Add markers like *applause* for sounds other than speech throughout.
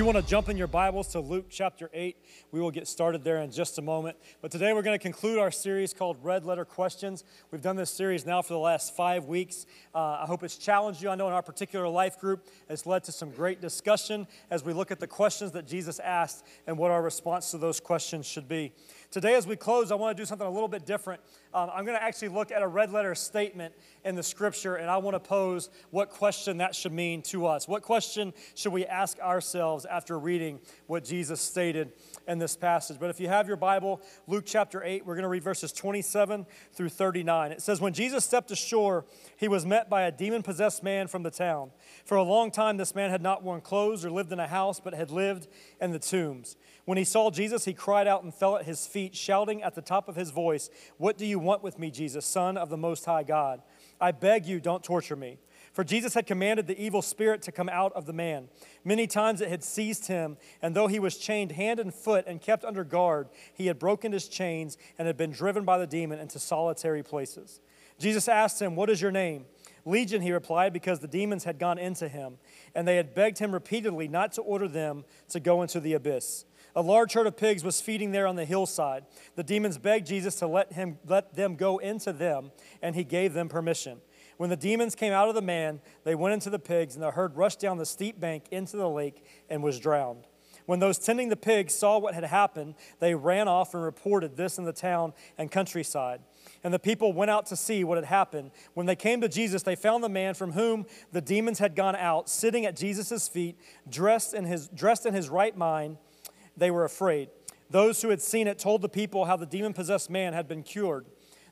you want to jump in your Bibles to Luke chapter 8, we will get started there in just a moment. But today we're going to conclude our series called Red Letter Questions. We've done this series now for the last five weeks. Uh, I hope it's challenged you. I know in our particular life group, it's led to some great discussion as we look at the questions that Jesus asked and what our response to those questions should be. Today, as we close, I want to do something a little bit different. Um, I'm going to actually look at a red letter statement in the scripture, and I want to pose what question that should mean to us. What question should we ask ourselves after reading what Jesus stated in this passage? But if you have your Bible, Luke chapter 8, we're going to read verses 27 through 39. It says, When Jesus stepped ashore, he was met by a demon possessed man from the town. For a long time, this man had not worn clothes or lived in a house, but had lived in the tombs. When he saw Jesus, he cried out and fell at his feet, shouting at the top of his voice, What do you want with me, Jesus, Son of the Most High God? I beg you, don't torture me. For Jesus had commanded the evil spirit to come out of the man. Many times it had seized him, and though he was chained hand and foot and kept under guard, he had broken his chains and had been driven by the demon into solitary places. Jesus asked him, What is your name? Legion, he replied, because the demons had gone into him, and they had begged him repeatedly not to order them to go into the abyss. A large herd of pigs was feeding there on the hillside. The demons begged Jesus to let, him, let them go into them, and he gave them permission. When the demons came out of the man, they went into the pigs, and the herd rushed down the steep bank into the lake and was drowned. When those tending the pigs saw what had happened, they ran off and reported this in the town and countryside. And the people went out to see what had happened. When they came to Jesus, they found the man from whom the demons had gone out, sitting at Jesus' feet, dressed in his, dressed in his right mind they were afraid. Those who had seen it told the people how the demon possessed man had been cured.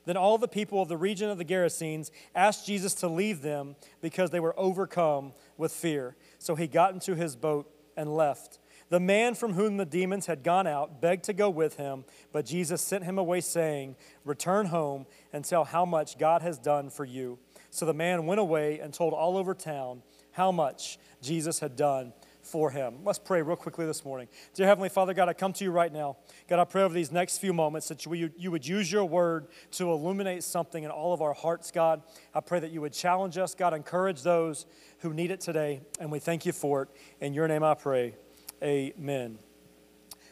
Then all the people of the region of the Gerasenes asked Jesus to leave them because they were overcome with fear. So he got into his boat and left. The man from whom the demons had gone out begged to go with him, but Jesus sent him away, saying, Return home and tell how much God has done for you. So the man went away and told all over town how much Jesus had done for him. Let's pray real quickly this morning. Dear Heavenly Father, God, I come to you right now. God, I pray over these next few moments that you, you would use your word to illuminate something in all of our hearts, God. I pray that you would challenge us, God, encourage those who need it today, and we thank you for it. In your name I pray. Amen.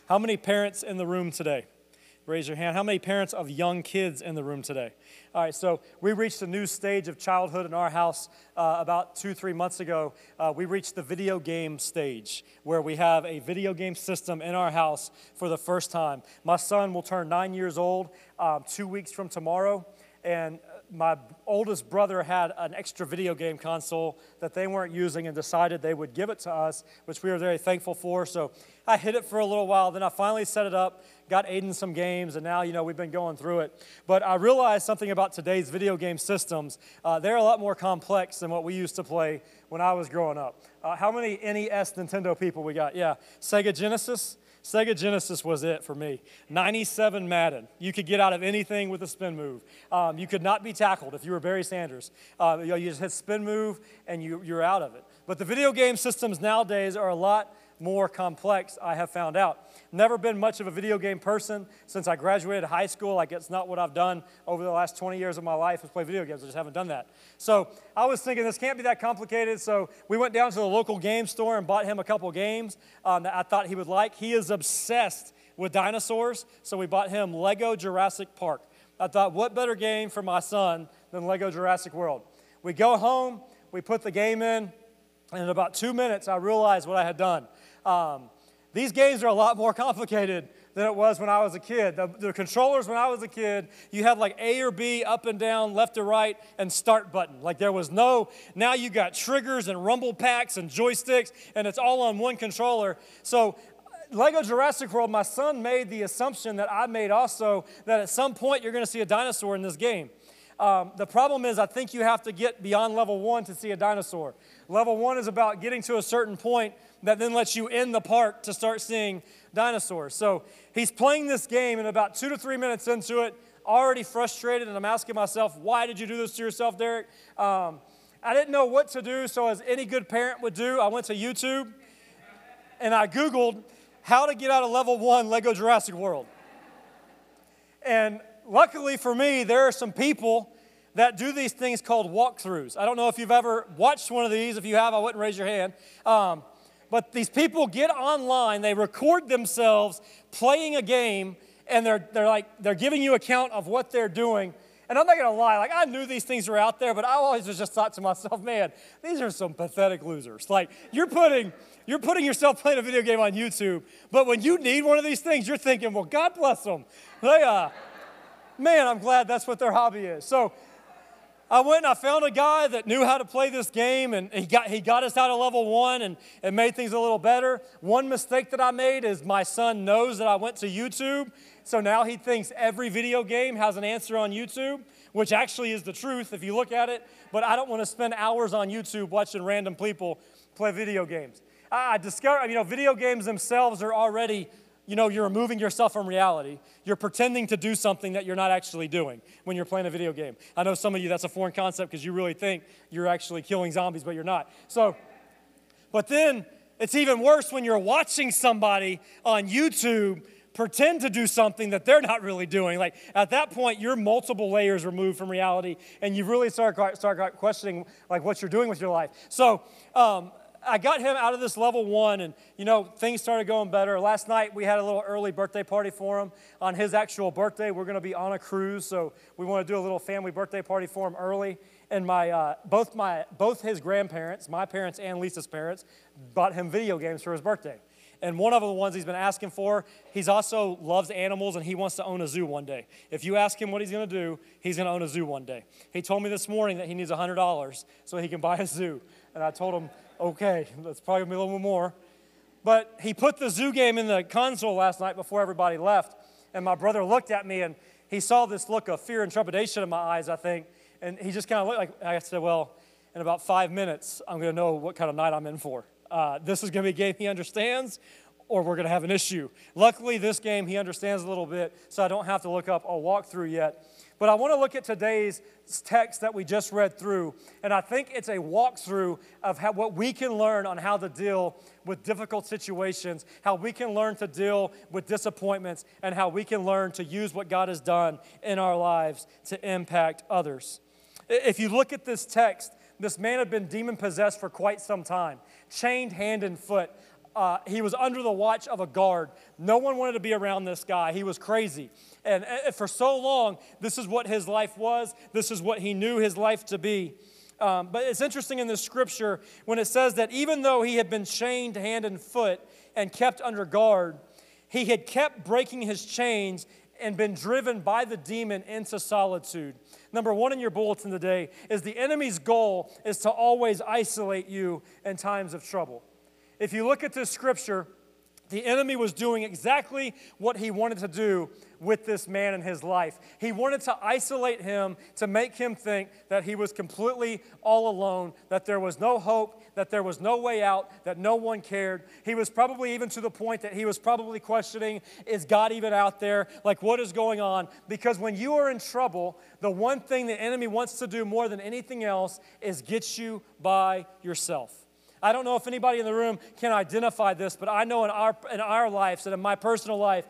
How many parents in the room today? Raise your hand. How many parents of young kids in the room today? All right, so we reached a new stage of childhood in our house uh, about two, three months ago. Uh, we reached the video game stage where we have a video game system in our house for the first time. My son will turn nine years old um, two weeks from tomorrow, and my oldest brother had an extra video game console that they weren't using and decided they would give it to us, which we were very thankful for. So I hid it for a little while. Then I finally set it up, got Aiden some games, and now, you know, we've been going through it. But I realized something about today's video game systems. Uh, they're a lot more complex than what we used to play when I was growing up. Uh, how many NES Nintendo people we got? Yeah. Sega Genesis? Sega Genesis was it for me. 97 Madden. You could get out of anything with a spin move. Um, you could not be tackled if you were Barry Sanders. Uh, you, know, you just hit spin move and you, you're out of it. But the video game systems nowadays are a lot more complex, I have found out. Never been much of a video game person since I graduated high school. Like, it's not what I've done over the last 20 years of my life is play video games. I just haven't done that. So I was thinking this can't be that complicated. So we went down to the local game store and bought him a couple games um, that I thought he would like. He is obsessed with dinosaurs. So we bought him Lego Jurassic Park. I thought, what better game for my son than Lego Jurassic World? We go home, we put the game in, and in about two minutes, I realized what I had done. Um, these games are a lot more *laughs* complicated than it was when I was a kid. The, the, controllers when I was a kid, you had like A or B, up and down, left or right, and start button. Like there was no, now you got triggers and rumble packs and joysticks, and it's all on one controller. So Lego Jurassic World, my son made the assumption that I made also that at some point you're going to see a dinosaur in this game. Um, the problem is, I think you have to get beyond level one to see a dinosaur. Level one is about getting to a certain point that then lets you in the park to start seeing dinosaurs. So he's playing this game, and about two to three minutes into it, already frustrated, and I'm asking myself, why did you do this to yourself, Derek? Um, I didn't know what to do, so as any good parent would do, I went to YouTube and I Googled how to get out of level one Lego Jurassic World. And luckily for me, there are some people that do these things called walkthroughs. I don't know if you've ever watched one of these. If you have, I wouldn't raise your hand. Um, But these people get online, they record themselves playing a game, and they're, they're like, they're giving you account of what they're doing. And I'm not gonna lie, like I knew these things were out there, but I always just thought to myself, man, these are some pathetic losers. Like you're putting, you're putting yourself playing a video game on YouTube, but when you need one of these things, you're thinking, well, God bless them. They, uh, man, I'm glad that's what their hobby is. So I went and I found a guy that knew how to play this game, and he got, he got us out of level one and, and made things a little better. One mistake that I made is my son knows that I went to YouTube, so now he thinks every video game has an answer on YouTube, which actually is the truth if you look at it. But I don't want to spend hours on YouTube watching random people play video games. I discovered, you know, video games themselves are already you know, you're removing yourself from reality. You're pretending to do something that you're not actually doing when you're playing a video game. I know some of you that's a foreign concept because you really think you're actually killing zombies, but you're not. So, but then it's even worse when you're watching somebody on YouTube pretend to do something that they're not really doing. Like at that point, you're multiple layers removed from reality, and you really start start questioning like what you're doing with your life. So um, I got him out of this level one, and you know, things started going better. Last night we had a little early birthday party for him. On his actual birthday, we're going to be on a cruise, so we want to do a little family birthday party for him early. And my uh, both my both his grandparents, my parents and Lisa's parents, bought him video games for his birthday. And one of the ones he's been asking for, he's also loves animals and he wants to own a zoo one day. If you ask him what he's going to do, he's going to own a zoo one day. He told me this morning that he needs $100 so he can buy a zoo. And I told him, okay, that's probably gonna be a little more. But he put the zoo game in the console last night before everybody left. And my brother looked at me and he saw this look of fear and trepidation in my eyes, I think. And he just kind of looked like, I said, well, in about five minutes, I'm going to know what kind of night I'm in for. Uh, this is going to be a game he understands, or we're going to have an issue. Luckily, this game he understands a little bit, so I don't have to look up a walkthrough yet. But I want to look at today's text that we just read through, and I think it's a walkthrough of how, what we can learn on how to deal with difficult situations, how we can learn to deal with disappointments, and how we can learn to use what God has done in our lives to impact others. If you look at this text, this man had been demon possessed for quite some time, chained hand and foot, uh, he was under the watch of a guard. No one wanted to be around this guy. He was crazy. And, and for so long, this is what his life was, this is what he knew his life to be. Um, but it's interesting in the scripture when it says that even though he had been chained hand and foot and kept under guard, he had kept breaking his chains and been driven by the demon into solitude. Number one in your bulletin today is the enemy's goal is to always isolate you in times of trouble. If you look at this scripture, the enemy was doing exactly what he wanted to do with this man in his life. He wanted to isolate him to make him think that he was completely all alone, that there was no hope, that there was no way out, that no one cared. He was probably even to the point that he was probably questioning is God even out there? Like, what is going on? Because when you are in trouble, the one thing the enemy wants to do more than anything else is get you by yourself. I don't know if anybody in the room can identify this, but I know in our, in our lives and in my personal life,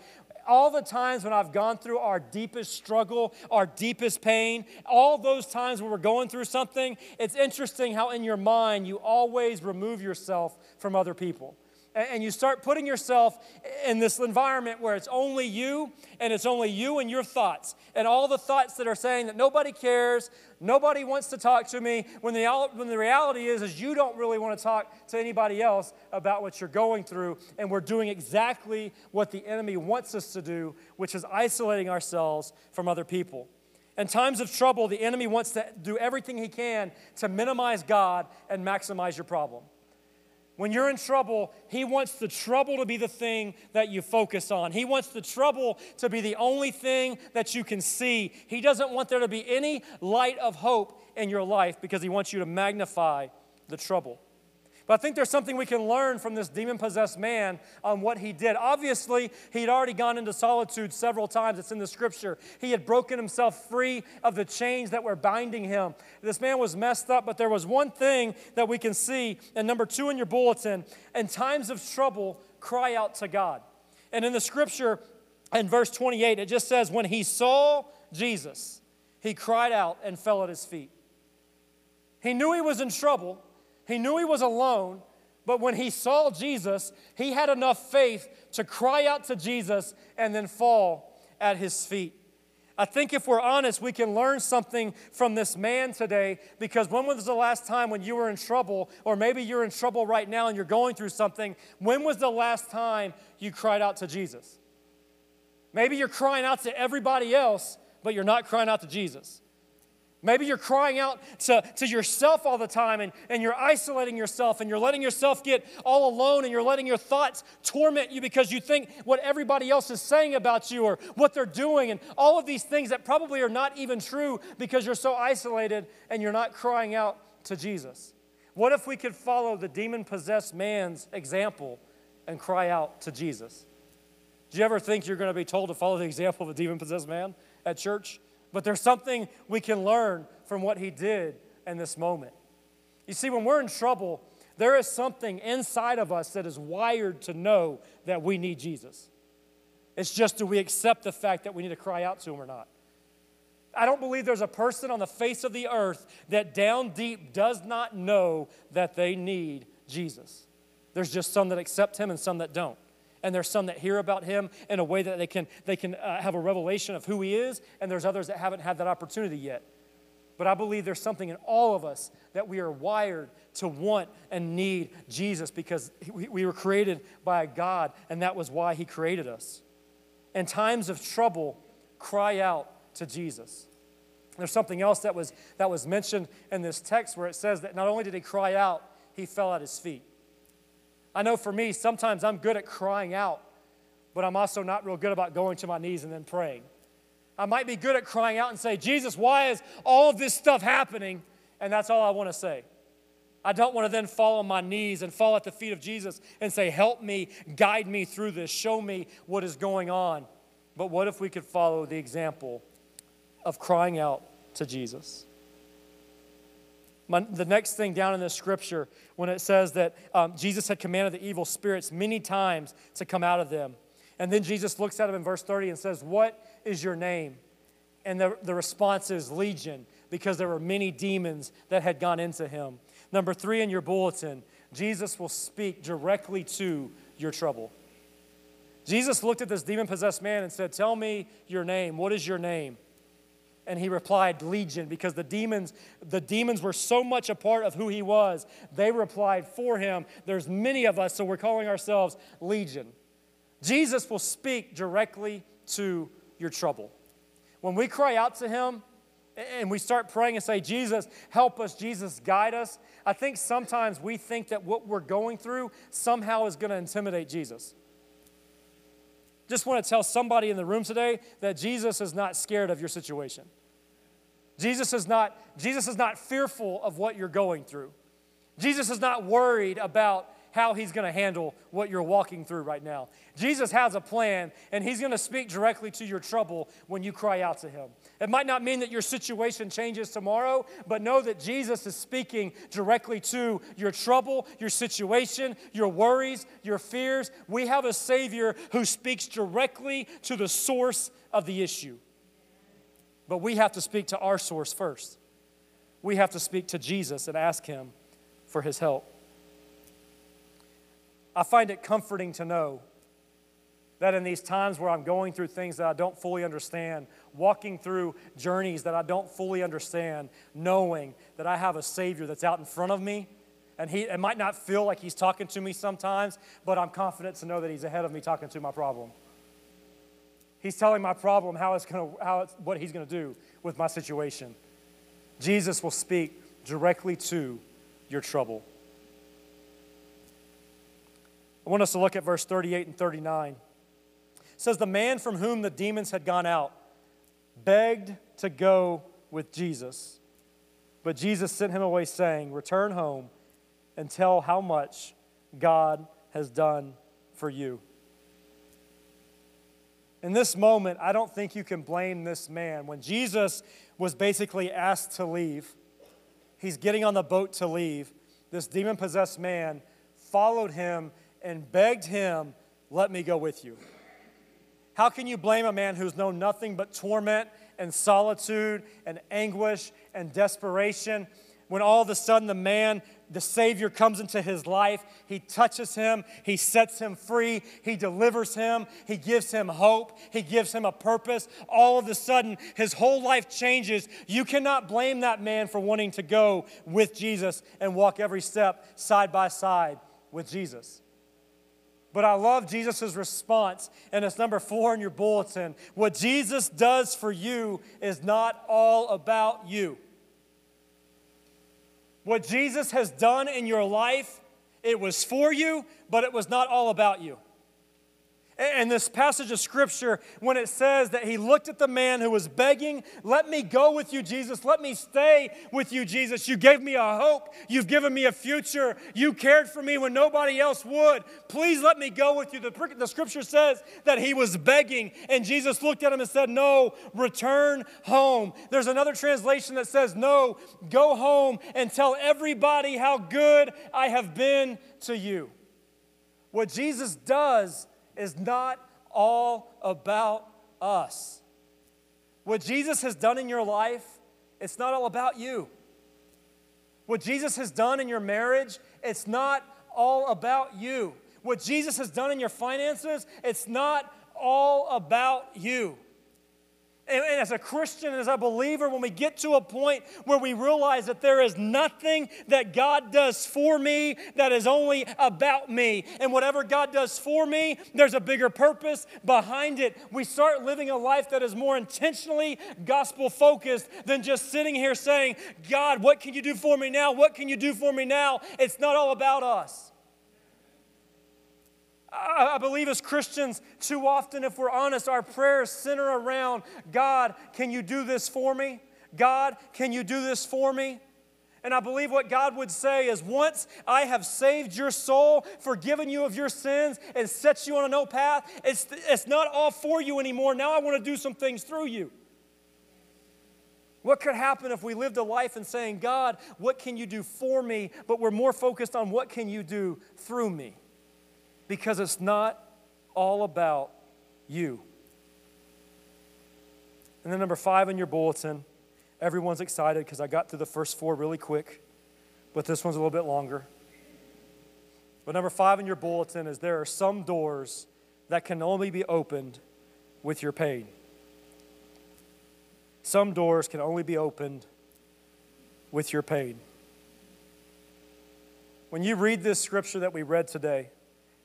all the times when I've gone through our deepest struggle, our deepest pain, all those times when we're going through something, it's interesting how in your mind you always remove yourself from other people and you start putting yourself in this environment where it's only you and it's only you and your thoughts and all the thoughts that are saying that nobody cares nobody wants to talk to me when the, when the reality is is you don't really want to talk to anybody else about what you're going through. And we're doing exactly what the enemy wants us to do which is isolating ourselves from other people. In times of trouble the enemy wants to do everything he can to minimize god and maximize your problem when you're in trouble, He wants the trouble to be the thing that you focus on. He wants the trouble to be the only thing that you can see. He doesn't want there to be any light of hope in your life because He wants you to magnify the trouble. But I think there's something we can learn from this demon possessed man on what he did. Obviously, he'd already gone into solitude several times. It's in the scripture. He had broken himself free of the chains that were binding him. This man was messed up, but there was one thing that we can see. And number two in your bulletin in times of trouble, cry out to God. And in the scripture, in verse 28, it just says, When he saw Jesus, he cried out and fell at his feet. He knew he was in trouble. He knew he was alone, But when he saw Jesus, he had enough faith to cry out to Jesus and then fall at his feet. I think if we're honest, we can learn something from this man today because when was the last time when you were in trouble, or maybe you're in trouble right now and you're going through something? When was the last time you cried out to Jesus? Maybe you're crying out to everybody else, but you're not crying out to Jesus. Maybe you're crying out to, to yourself all the time and, and you're isolating yourself and you're letting yourself get all alone and you're letting your thoughts torment you because you think what everybody else is saying about you or what they're doing and all of these things that probably are not even true because you're so isolated and you're not crying out to Jesus. What if we could follow the demon possessed man's example and cry out to Jesus? Do you ever think you're going to be told to follow the example of a demon possessed man at church? But there's something we can learn from what he did in this moment. You see, when we're in trouble, there is something inside of us that is wired to know that we need Jesus. It's just do we accept the fact that we need to cry out to him or not? I don't believe there's a person on the face of the earth that down deep does not know that they need Jesus. There's just some that accept him and some that don't and there's some that hear about him in a way that they can, they can uh, have a revelation of who he is, and there's others that haven't had that opportunity yet. But I believe there's something in all of us that we are wired to want and need Jesus because we, we were created by a God, and that was why he created us. In times of trouble, cry out to Jesus. There's something else that was, that was mentioned in this text where it says that not only did he cry out, he fell at his feet. I know for me, sometimes I'm good at crying out, but I'm also not real good about going to my knees and then praying. I might be good at crying out and say, Jesus, why is all of this stuff happening? And that's all I want to say. I don't want to then fall on my knees and fall at the feet of Jesus and say, Help me, guide me through this, show me what is going on. But what if we could follow the example of crying out to Jesus? My, the next thing down in the scripture, when it says that um, Jesus had commanded the evil spirits many times to come out of them. And then Jesus looks at him in verse 30 and says, What is your name? And the, the response is Legion, because there were many demons that had gone into him. Number three in your bulletin, Jesus will speak directly to your trouble. Jesus looked at this demon possessed man and said, Tell me your name. What is your name? And he replied legion because the demons the demons were so much a part of who he was they replied for him. There's many of us so we're calling ourselves legion. Jesus will speak directly to your trouble. When we cry out to him and we start praying and say jesus help us jesus guide us i think sometimes we think that what we're going through somehow is going to intimidate jesus just want to tell somebody in the room today that Jesus is not scared of your situation. Jesus is not, Jesus is not fearful of what you're going through. Jesus is not worried about how he's going to handle what you're walking through right now. Jesus has a plan, and he's going to speak directly to your trouble when you cry out to him. It might not mean that your situation changes tomorrow, but know that Jesus is speaking directly to your trouble, your situation, your worries, your fears. We have a Savior who speaks directly to the source of the issue. But we have to speak to our source first. We have to speak to Jesus and ask Him for His help. I find it comforting to know that in these times where I'm going through things that I don't fully understand, walking through journeys that I don't fully understand, knowing that I have a Savior that's out in front of me, and he, it might not feel like He's talking to me sometimes, but I'm confident to know that He's ahead of me talking to my problem. He's telling my problem how it's to, how it's, what he's going to do with my situation. Jesus will speak directly to your trouble. I want us to look at verse 38 and 39. It says, The man from whom the demons had gone out begged to go with Jesus. But Jesus sent him away, saying, Return home and tell how much God has done for you. In this moment, I don't think you can blame this man. When Jesus was basically asked to leave, he's getting on the boat to leave. This demon possessed man followed him and begged him, Let me go with you. How can you blame a man who's known nothing but torment and solitude and anguish and desperation when all of a sudden the man the Savior comes into his life. He touches him, he sets him free, he delivers him, he gives him hope, he gives him a purpose. All of a sudden, his whole life changes. You cannot blame that man for wanting to go with Jesus and walk every step side by side with Jesus. But I love Jesus' response, and it's number four in your bulletin. What Jesus does for you is not all about you. What Jesus has done in your life, it was for you, but it was not all about you. And this passage of scripture, when it says that he looked at the man who was begging, Let me go with you, Jesus. Let me stay with you, Jesus. You gave me a hope. You've given me a future. You cared for me when nobody else would. Please let me go with you. The, the scripture says that he was begging, and Jesus looked at him and said, No, return home. There's another translation that says, No, go home and tell everybody how good I have been to you. What Jesus does is not all about us. What Jesus has done in your life, it's not all about you. What Jesus has done in your marriage, it's not all about you. What Jesus has done in your finances, it's not all about you. And, as a Christian, as a believer, when we get to a point where we realize that there is nothing that God does for me that is only about me, and whatever God does for me, there's a bigger purpose behind it, we start living a life that is more intentionally gospel focused than just sitting here saying, God, what can you do for me now? What can you do for me now? It's not all about us. I believe as Christians, too often, if we're honest, our prayers center around God, can you do this for me? God, can you do this for me? And I believe what God would say is once I have saved your soul, forgiven you of your sins, and set you on a no path, it's, it's not all for you anymore. Now I want to do some things through you. What could happen if we lived a life and saying, God, what can you do for me? But we're more focused on what can you do through me? Because it's not all about you. And then, number five in your bulletin, everyone's excited because I got through the first four really quick, but this one's a little bit longer. But number five in your bulletin is there are some doors that can only be opened with your pain. Some doors can only be opened with your pain. When you read this scripture that we read today,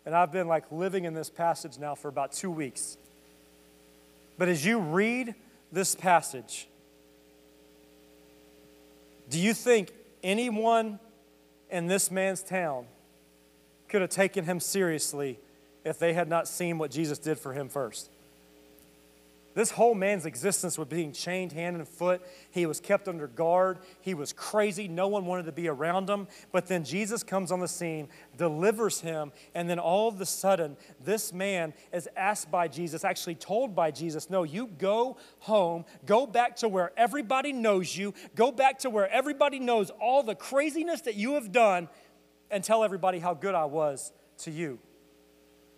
and I've been like living in this passage now for about two weeks. But as you read this passage, do you think anyone in this man's town could have taken him seriously if they had not seen what Jesus did for him first? This whole man's existence was being chained hand and foot. He was kept under guard. He was crazy. No one wanted to be around him. But then Jesus comes on the scene, delivers him, and then all of a sudden, this man is asked by Jesus, actually told by Jesus, No, you go home, go back to where everybody knows you, go back to where everybody knows all the craziness that you have done, and tell everybody how good I was to you.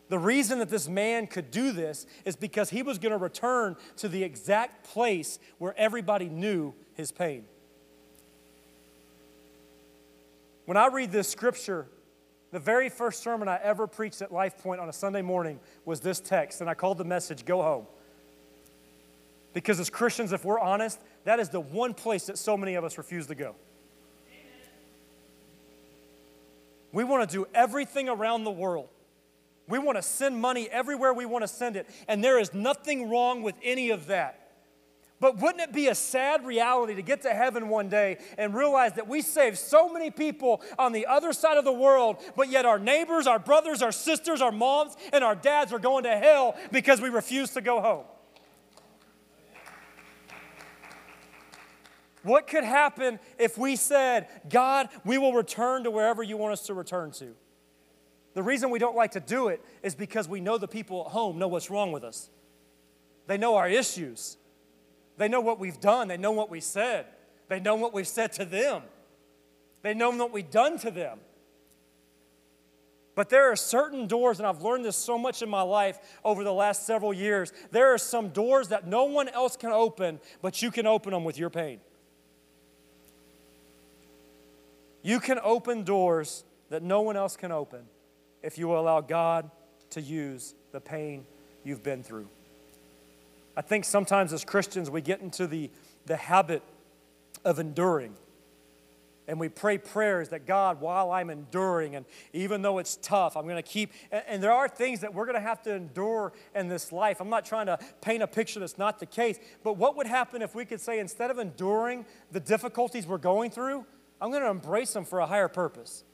The reason that this man could do this is because he was going to return to the exact place where everybody knew his pain. When I read this scripture, the very first sermon I ever preached at Life Point on a Sunday morning was this text, and I called the message Go Home. Because as Christians, if we're honest, that is the one place that so many of us refuse to go. We want to do everything around the world we want to send money everywhere we want to send it, and there is nothing wrong with any of that. But wouldn't it be a sad reality to get to heaven one day and realize that we saved so many people on the other side of the world, but yet our neighbors, our brothers, our sisters, our moms, and our dads are going to hell because we refuse to go home? What could happen if we said, God, we will return to wherever you want us to return to? The reason we don't like to do it is because we know the people at home know what's wrong with us. They know our issues. They know what we've done. They know what we said. They know what we've said to them. They know what we've done to them. But there are certain doors, and I've learned this so much in my life over the last several years. There are some doors that no one else can open, but you can open them with your pain. You can open doors that no one else can open if you will allow God to use the pain you've been through. I think sometimes as Christians we get into the, the habit of enduring. And we pray prayers that God, while I'm enduring, and even though it's tough, I'm going to keep. And, and there are things that we're going to have to endure in this life. I'm not trying to paint a picture that's not the case. But what would happen if we could say, instead of enduring the difficulties we're going through, I'm going to embrace them for a higher purpose?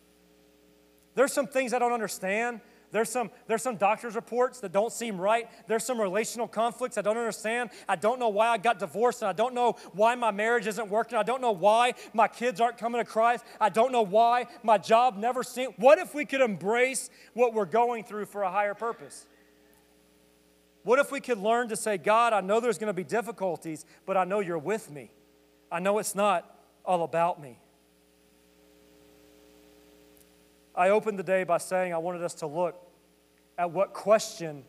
There's some things I don't understand. There's some, there's some doctor's reports that don't seem right. There's some relational conflicts I don't understand. I don't know why I got divorced, and I don't know why my marriage isn't working. I don't know why my kids aren't coming to Christ. I don't know why my job never seemed. What if we could embrace what we're going through for a higher purpose? What if we could learn to say, God, I know there's going to be difficulties, but I know you're with me. I know it's not all about me. I opened the day by saying I wanted us to look at what question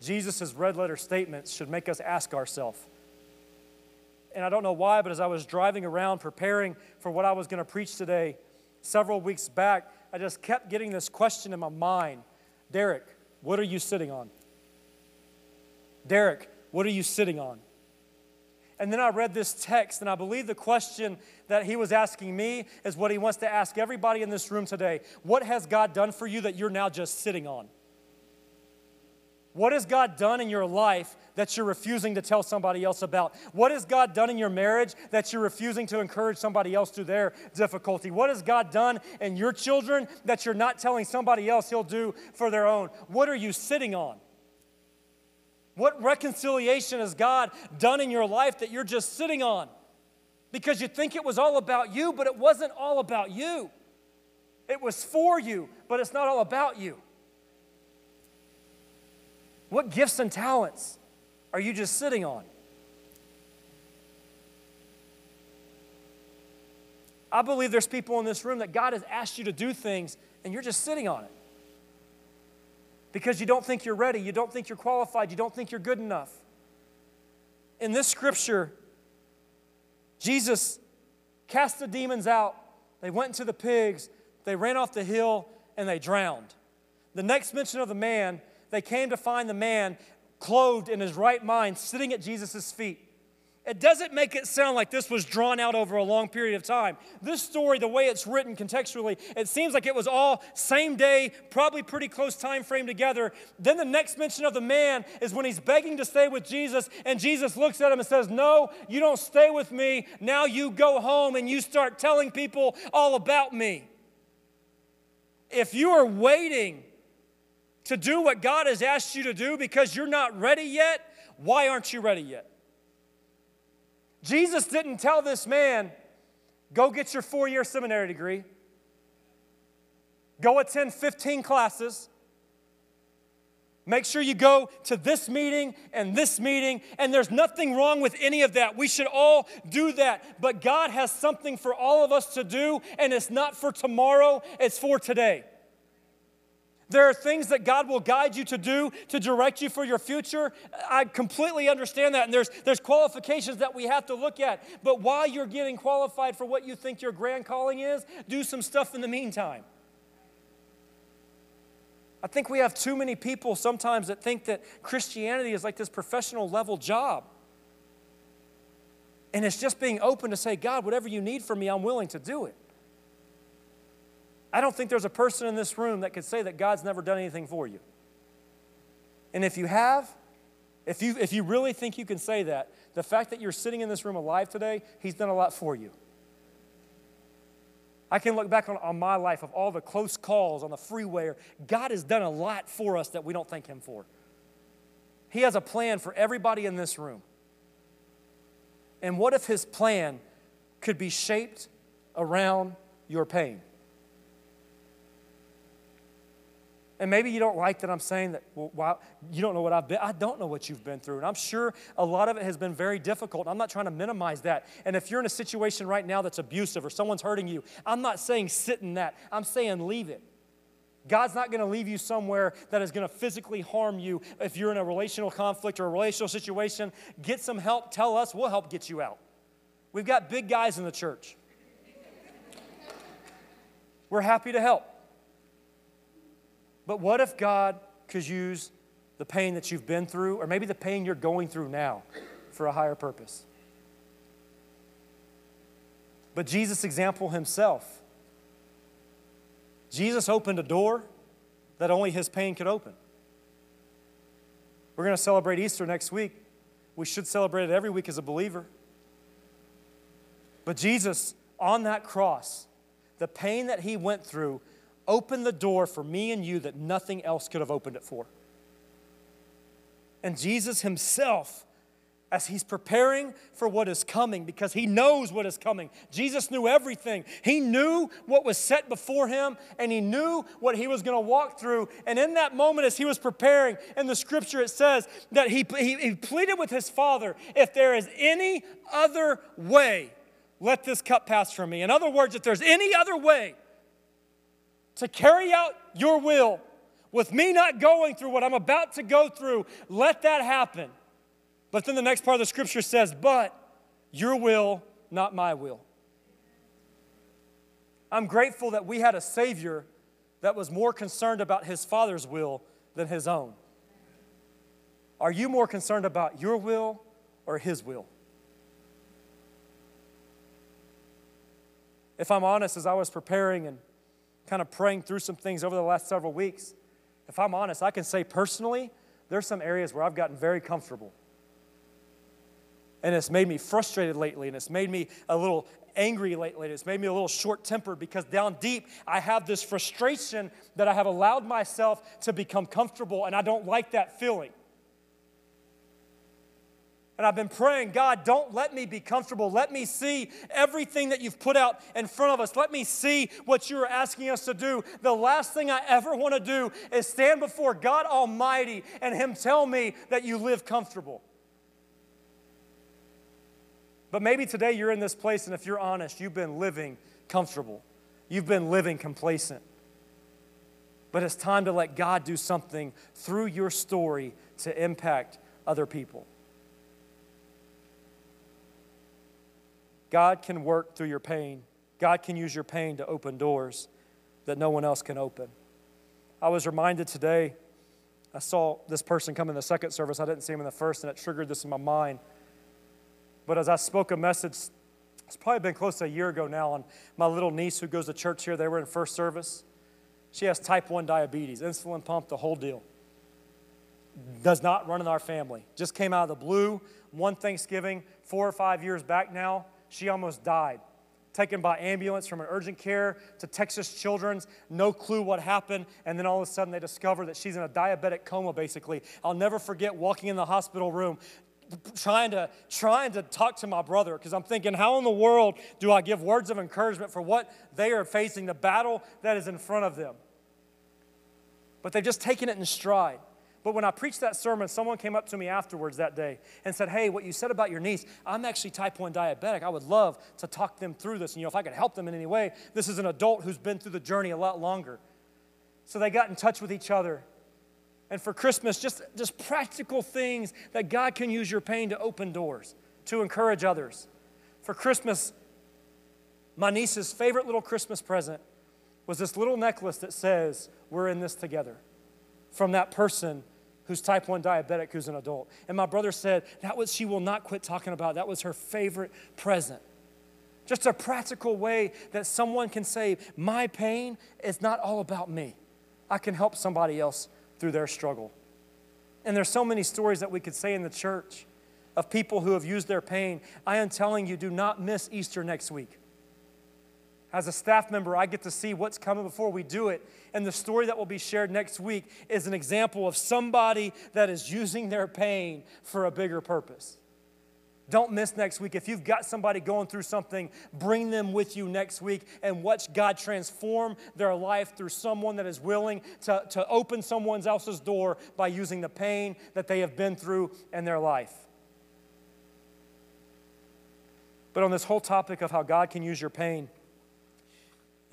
Jesus' red letter statements should make us ask ourselves. And I don't know why, but as I was driving around preparing for what I was going to preach today, several weeks back, I just kept getting this question in my mind Derek, what are you sitting on? Derek, what are you sitting on? And then I read this text, and I believe the question that he was asking me is what he wants to ask everybody in this room today. What has God done for you that you're now just sitting on? What has God done in your life that you're refusing to tell somebody else about? What has God done in your marriage that you're refusing to encourage somebody else through their difficulty? What has God done in your children that you're not telling somebody else He'll do for their own? What are you sitting on? What reconciliation has God done in your life that you're just sitting on? Because you think it was all about you, but it wasn't all about you. It was for you, but it's not all about you. What gifts and talents are you just sitting on? I believe there's people in this room that God has asked you to do things and you're just sitting on it because you don't think you're ready, you don't think you're qualified, you don't think you're good enough. In this scripture, Jesus cast the demons out. They went into the pigs, they ran off the hill, and they drowned. The next mention of the man, they came to find the man clothed in his right mind, sitting at Jesus' feet. It doesn't make it sound like this was drawn out over a long period of time. This story, the way it's written contextually, it seems like it was all same day, probably pretty close time frame together. Then the next mention of the man is when he's begging to stay with Jesus, and Jesus looks at him and says, No, you don't stay with me. Now you go home and you start telling people all about me. If you are waiting to do what God has asked you to do because you're not ready yet, why aren't you ready yet? Jesus didn't tell this man, go get your four year seminary degree, go attend 15 classes. Make sure you go to this meeting and this meeting, and there's nothing wrong with any of that. We should all do that. But God has something for all of us to do, and it's not for tomorrow, it's for today. There are things that God will guide you to do to direct you for your future. I completely understand that. And there's, there's qualifications that we have to look at. But while you're getting qualified for what you think your grand calling is, do some stuff in the meantime. I think we have too many people sometimes that think that Christianity is like this professional level job. And it's just being open to say, God, whatever you need from me, I'm willing to do it. I don't think there's a person in this room that could say that God's never done anything for you. And if you have, if you, if you really think you can say that, the fact that you're sitting in this room alive today, He's done a lot for you. I can look back on, on my life of all the close calls on the freeway. God has done a lot for us that we don't thank Him for. He has a plan for everybody in this room. And what if His plan could be shaped around your pain? And maybe you don't like that I'm saying that, well, you don't know what I've been. I don't know what you've been through. And I'm sure a lot of it has been very difficult. I'm not trying to minimize that. And if you're in a situation right now that's abusive or someone's hurting you, I'm not saying sit in that. I'm saying leave it. God's not going to leave you somewhere that is going to physically harm you if you're in a relational conflict or a relational situation. Get some help. Tell us. We'll help get you out. We've got big guys in the church. we're happy to help. But what if God could use the pain that you've been through, or maybe the pain you're going through now, for a higher purpose? But Jesus' example himself, Jesus opened a door that only his pain could open. We're going to celebrate Easter next week. We should celebrate it every week as a believer. But Jesus, on that cross, the pain that he went through opened the door for me and you that nothing else could have opened it for. And Jesus himself as he's preparing for what is coming because he knows what is coming. Jesus knew everything. He knew what was set before him and he knew what he was going to walk through. And in that moment, as he was preparing, in the scripture it says that he, he, he pleaded with his father, if there is any other way, let this cup pass from me. In other words, if there's any other way to carry out your will with me not going through what I'm about to go through, let that happen. But then the next part of the scripture says, But your will, not my will. I'm grateful that we had a Savior that was more concerned about his Father's will than his own. Are you more concerned about your will or his will? If I'm honest, as I was preparing and kind of praying through some things over the last several weeks, if I'm honest, I can say personally, there's some areas where I've gotten very comfortable and it's made me frustrated lately, and it's made me a little angry lately. It's made me a little short tempered because down deep, I have this frustration that I have allowed myself to become comfortable, and I don't like that feeling. And I've been praying, God, don't let me be comfortable. Let me see everything that you've put out in front of us. Let me see what you're asking us to do. The last thing I ever want to do is stand before God Almighty and Him tell me that you live comfortable. But maybe today you're in this place, and if you're honest, you've been living comfortable. You've been living complacent. But it's time to let God do something through your story to impact other people. God can work through your pain. God can use your pain to open doors that no one else can open. I was reminded today, I saw this person come in the second service. I didn't see him in the first, and it triggered this in my mind. But as I spoke a message, it's probably been close to a year ago now, on my little niece who goes to church here, they were in first service. She has type 1 diabetes, insulin pump, the whole deal. Does not run in our family. Just came out of the blue one Thanksgiving, four or five years back now. She almost died. Taken by ambulance from an urgent care to Texas Children's, no clue what happened, and then all of a sudden they discover that she's in a diabetic coma, basically. I'll never forget walking in the hospital room, trying to trying to talk to my brother because I'm thinking, how in the world do I give words of encouragement for what they are facing, the battle that is in front of them? But they've just taken it in stride. But when I preached that sermon, someone came up to me afterwards that day and said, Hey, what you said about your niece, I'm actually type 1 diabetic. I would love to talk them through this. And you know, if I could help them in any way, this is an adult who's been through the journey a lot longer. So they got in touch with each other and for Christmas, just, just practical things that God can use your pain to open doors, to encourage others. For Christmas, my niece's favorite little Christmas present was this little necklace that says, We're in this together, from that person who's type 1 diabetic who's an adult. And my brother said, That was, she will not quit talking about. That was her favorite present. Just a practical way that someone can say, My pain is not all about me. I can help somebody else through their struggle. And there's so many stories that we could say in the church of people who have used their pain. I am telling you, do not miss Easter next week. As a staff member, I get to see what's coming before we do it. And the story that will be shared next week is an example of somebody that is using their pain for a bigger purpose. Don't miss next week. If you've got somebody going through something, bring them with you next week and watch God transform their life through someone that is willing to, to open someone else's door by using the pain that they have been through in their life. But on this whole topic of how God can use your pain,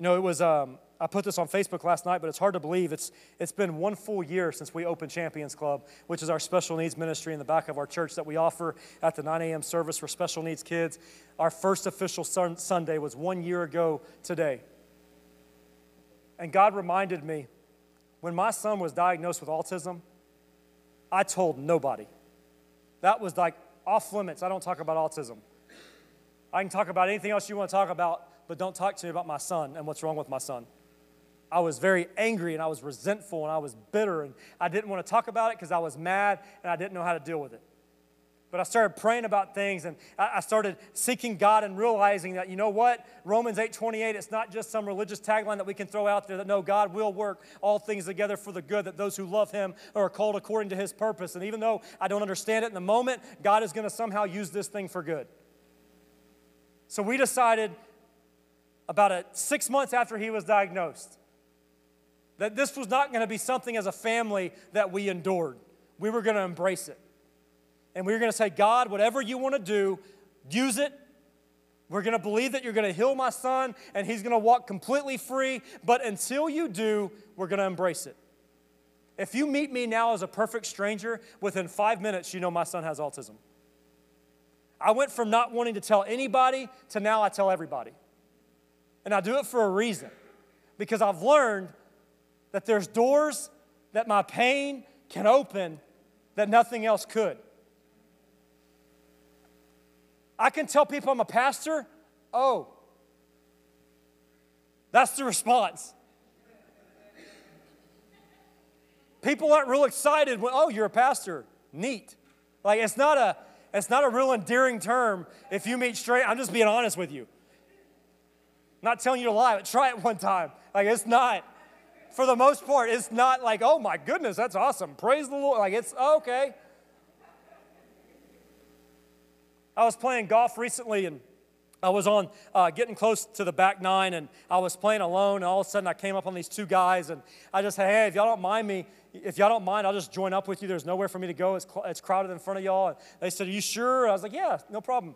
you know, it was. Um, I put this on Facebook last night, but it's hard to believe. It's, it's been one full year since we opened Champions Club, which is our special needs ministry in the back of our church that we offer at the 9 a.m. service for special needs kids. Our first official sun, Sunday was one year ago today. And God reminded me when my son was diagnosed with autism, I told nobody. That was like off limits. I don't talk about autism. I can talk about anything else you want to talk about, but don't talk to me about my son and what's wrong with my son. I was very angry and I was resentful and I was bitter and I didn't want to talk about it because I was mad and I didn't know how to deal with it. But I started praying about things and I started seeking God and realizing that, you know what? Romans 8 28, it's not just some religious tagline that we can throw out there that no, God will work all things together for the good, that those who love Him are called according to His purpose. And even though I don't understand it in the moment, God is going to somehow use this thing for good. So we decided about a, six months after he was diagnosed that this was not going to be something as a family that we endured. We were going to embrace it. And we were going to say, God, whatever you want to do, use it. We're going to believe that you're going to heal my son and he's going to walk completely free. But until you do, we're going to embrace it. If you meet me now as a perfect stranger, within five minutes, you know my son has autism. I went from not wanting to tell anybody to now I tell everybody. And I do it for a reason because I've learned that there's doors that my pain can open that nothing else could. I can tell people I'm a pastor, oh, that's the response. People aren't real excited when, oh, you're a pastor. Neat. Like it's not a it's not a real endearing term if you meet straight. I'm just being honest with you. Not telling you to lie, but try it one time. Like it's not. For the most part, it's not like, oh my goodness, that's awesome. Praise the Lord. Like it's okay. I was playing golf recently and I was on uh, getting close to the back nine and I was playing alone and all of a sudden I came up on these two guys and I just said, hey, if y'all don't mind me, if y'all don't mind, I'll just join up with you. There's nowhere for me to go. It's, cl- it's crowded in front of y'all. And they said, are you sure? I was like, yeah, no problem.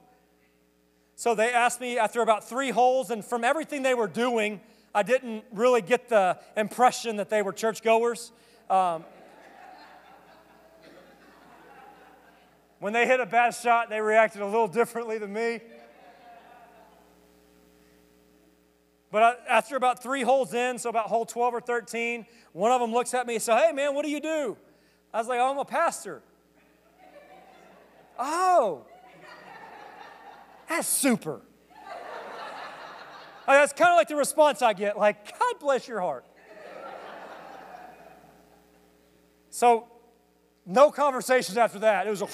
So they asked me after about three holes and from everything they were doing, I didn't really get the impression that they were churchgoers. Um, When they hit a bad shot, they reacted a little differently than me. But after about three holes in, so about hole 12 or 13, one of them looks at me and says, Hey, man, what do you do? I was like, oh, I'm a pastor. oh, that's super. that's kind of like the response I get, like, God bless your heart. So, no conversations after that. It was a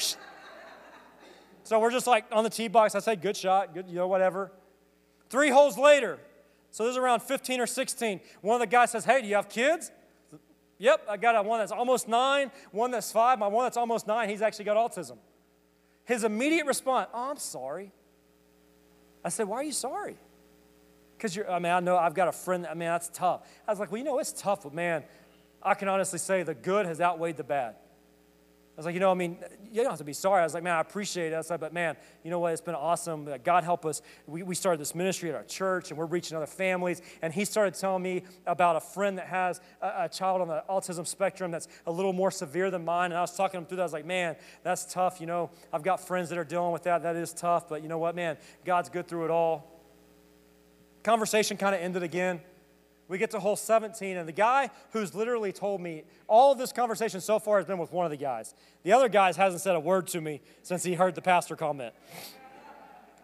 so we're just like on the tee box. I say, good shot, good, you know, whatever. Three holes later, so this is around 15 or 16. One of the guys says, hey, do you have kids? Yep, I got one that's almost nine, one that's five. My one that's almost nine, he's actually got autism. His immediate response, oh, I'm sorry. I said, why are you sorry? Because you're, I mean, I know I've got a friend, I mean, that's tough. I was like, well, you know, it's tough, but man, I can honestly say the good has outweighed the bad was like, you know, I mean, you don't have to be sorry. I was like, man, I appreciate it. I like, but man, you know what? It's been awesome. God help us. We, we started this ministry at our church and we're reaching other families. And he started telling me about a friend that has a, a child on the autism spectrum that's a little more severe than mine. And I was talking him through that. I was like, man, that's tough. You know, I've got friends that are dealing with that. That is tough. But you know what, man? God's good through it all. Conversation kind of ended again. We get to hole 17, and the guy who's literally told me all of this conversation so far has been with one of the guys. The other guys hasn't said a word to me since he heard the pastor comment.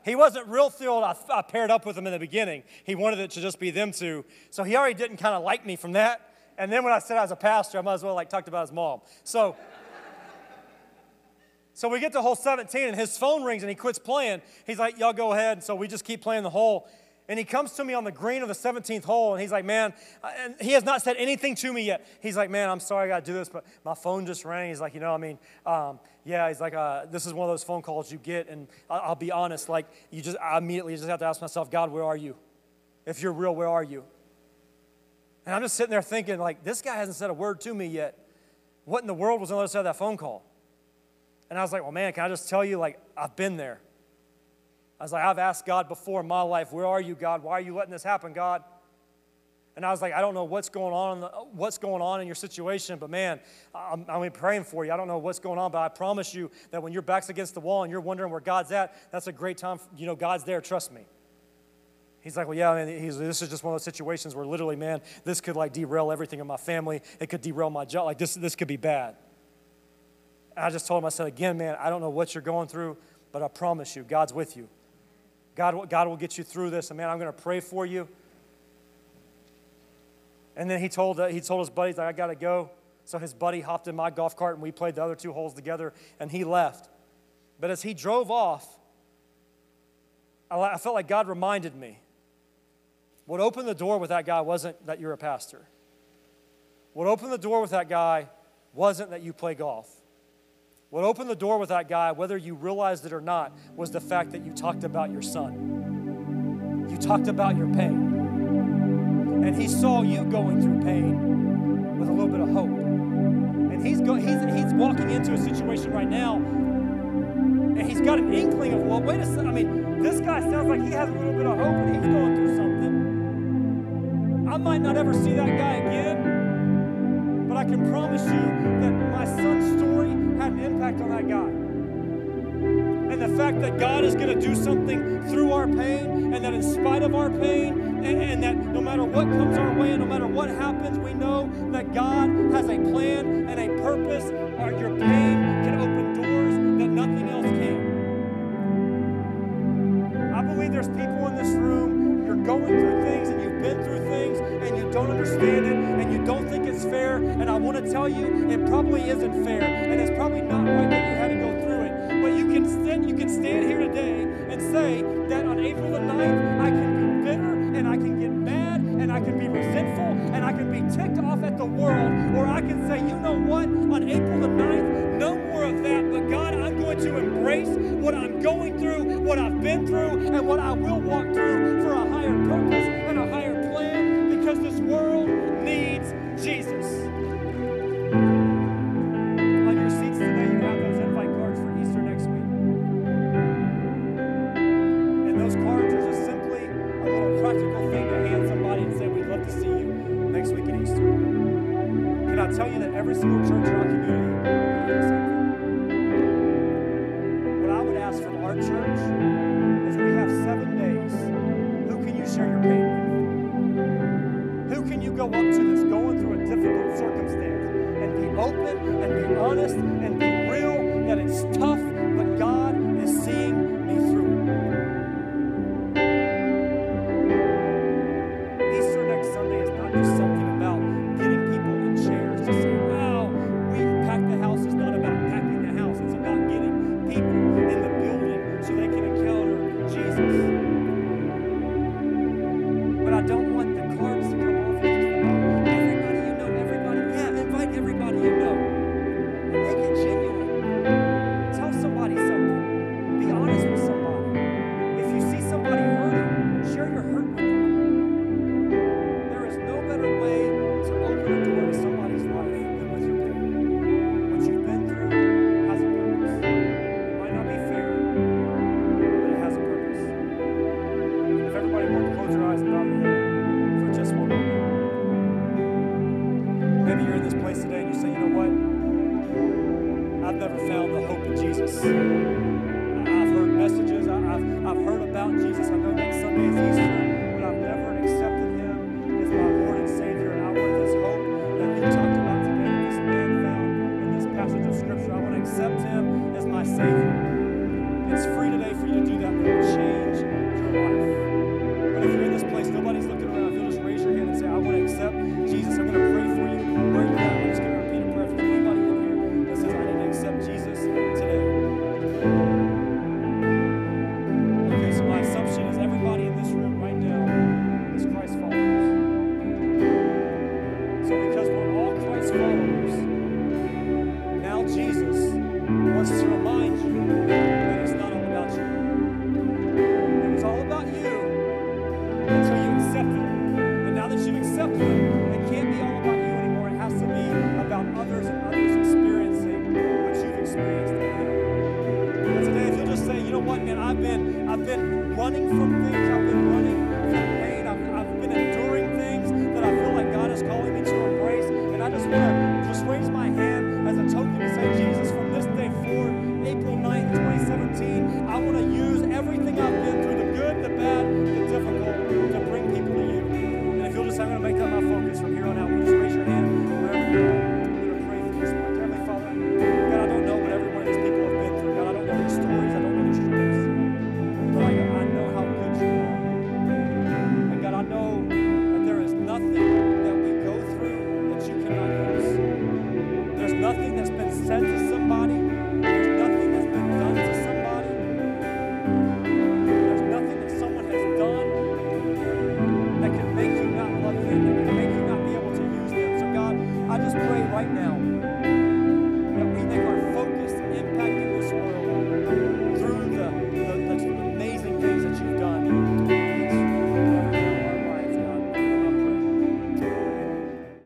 He wasn't real thrilled I, I paired up with him in the beginning. He wanted it to just be them two. So he already didn't kind of like me from that. And then when I said I was a pastor, I might as well like talked about his mom. So *laughs* so we get to hole 17 and his phone rings and he quits playing. He's like, y'all go ahead. And so we just keep playing the hole. And he comes to me on the green of the 17th hole, and he's like, Man, and he has not said anything to me yet. He's like, Man, I'm sorry I got to do this, but my phone just rang. He's like, You know, I mean, um, yeah, he's like, uh, This is one of those phone calls you get, and I'll, I'll be honest, like, you just, I immediately just have to ask myself, God, where are you? If you're real, where are you? And I'm just sitting there thinking, like, this guy hasn't said a word to me yet. What in the world was on the other side of that phone call? And I was like, Well, man, can I just tell you, like, I've been there. I was like, I've asked God before in my life, where are you, God? Why are you letting this happen, God? And I was like, I don't know what's going on, the, what's going on in your situation, but man, I'm, I'm praying for you. I don't know what's going on, but I promise you that when your back's against the wall and you're wondering where God's at, that's a great time. For, you know, God's there. Trust me. He's like, well, yeah, man, he's, this is just one of those situations where literally, man, this could like derail everything in my family. It could derail my job. Like this, this could be bad. And I just told him, I said, again, man, I don't know what you're going through, but I promise you, God's with you. God, will, God will get you through this. And man, I'm going to pray for you. And then he told, uh, he told his buddies, I got to go. So his buddy hopped in my golf cart and we played the other two holes together and he left. But as he drove off, I felt like God reminded me what opened the door with that guy wasn't that you're a pastor. What opened the door with that guy wasn't that you play golf. What opened the door with that guy, whether you realized it or not, was the fact that you talked about your son. You talked about your pain. And he saw you going through pain with a little bit of hope. And he's, go, he's, he's walking into a situation right now, and he's got an inkling of, well, wait a second. I mean, this guy sounds like he has a little bit of hope, and he's going through something. I might not ever see that guy again, but I can promise you that my son in the fact that God is going to do something through our pain and that in spite of our pain and, and that no matter what comes our way and no matter what happens, we know that God has a plan and a purpose. Or your pain can open doors that nothing else can. I believe there's people in this room, you're going through things and you've been through things and you don't understand it and you don't think it's fair. And I want to tell you, it probably isn't fair and it's probably not right. I'm going through, what I've been through, and what I will walk through.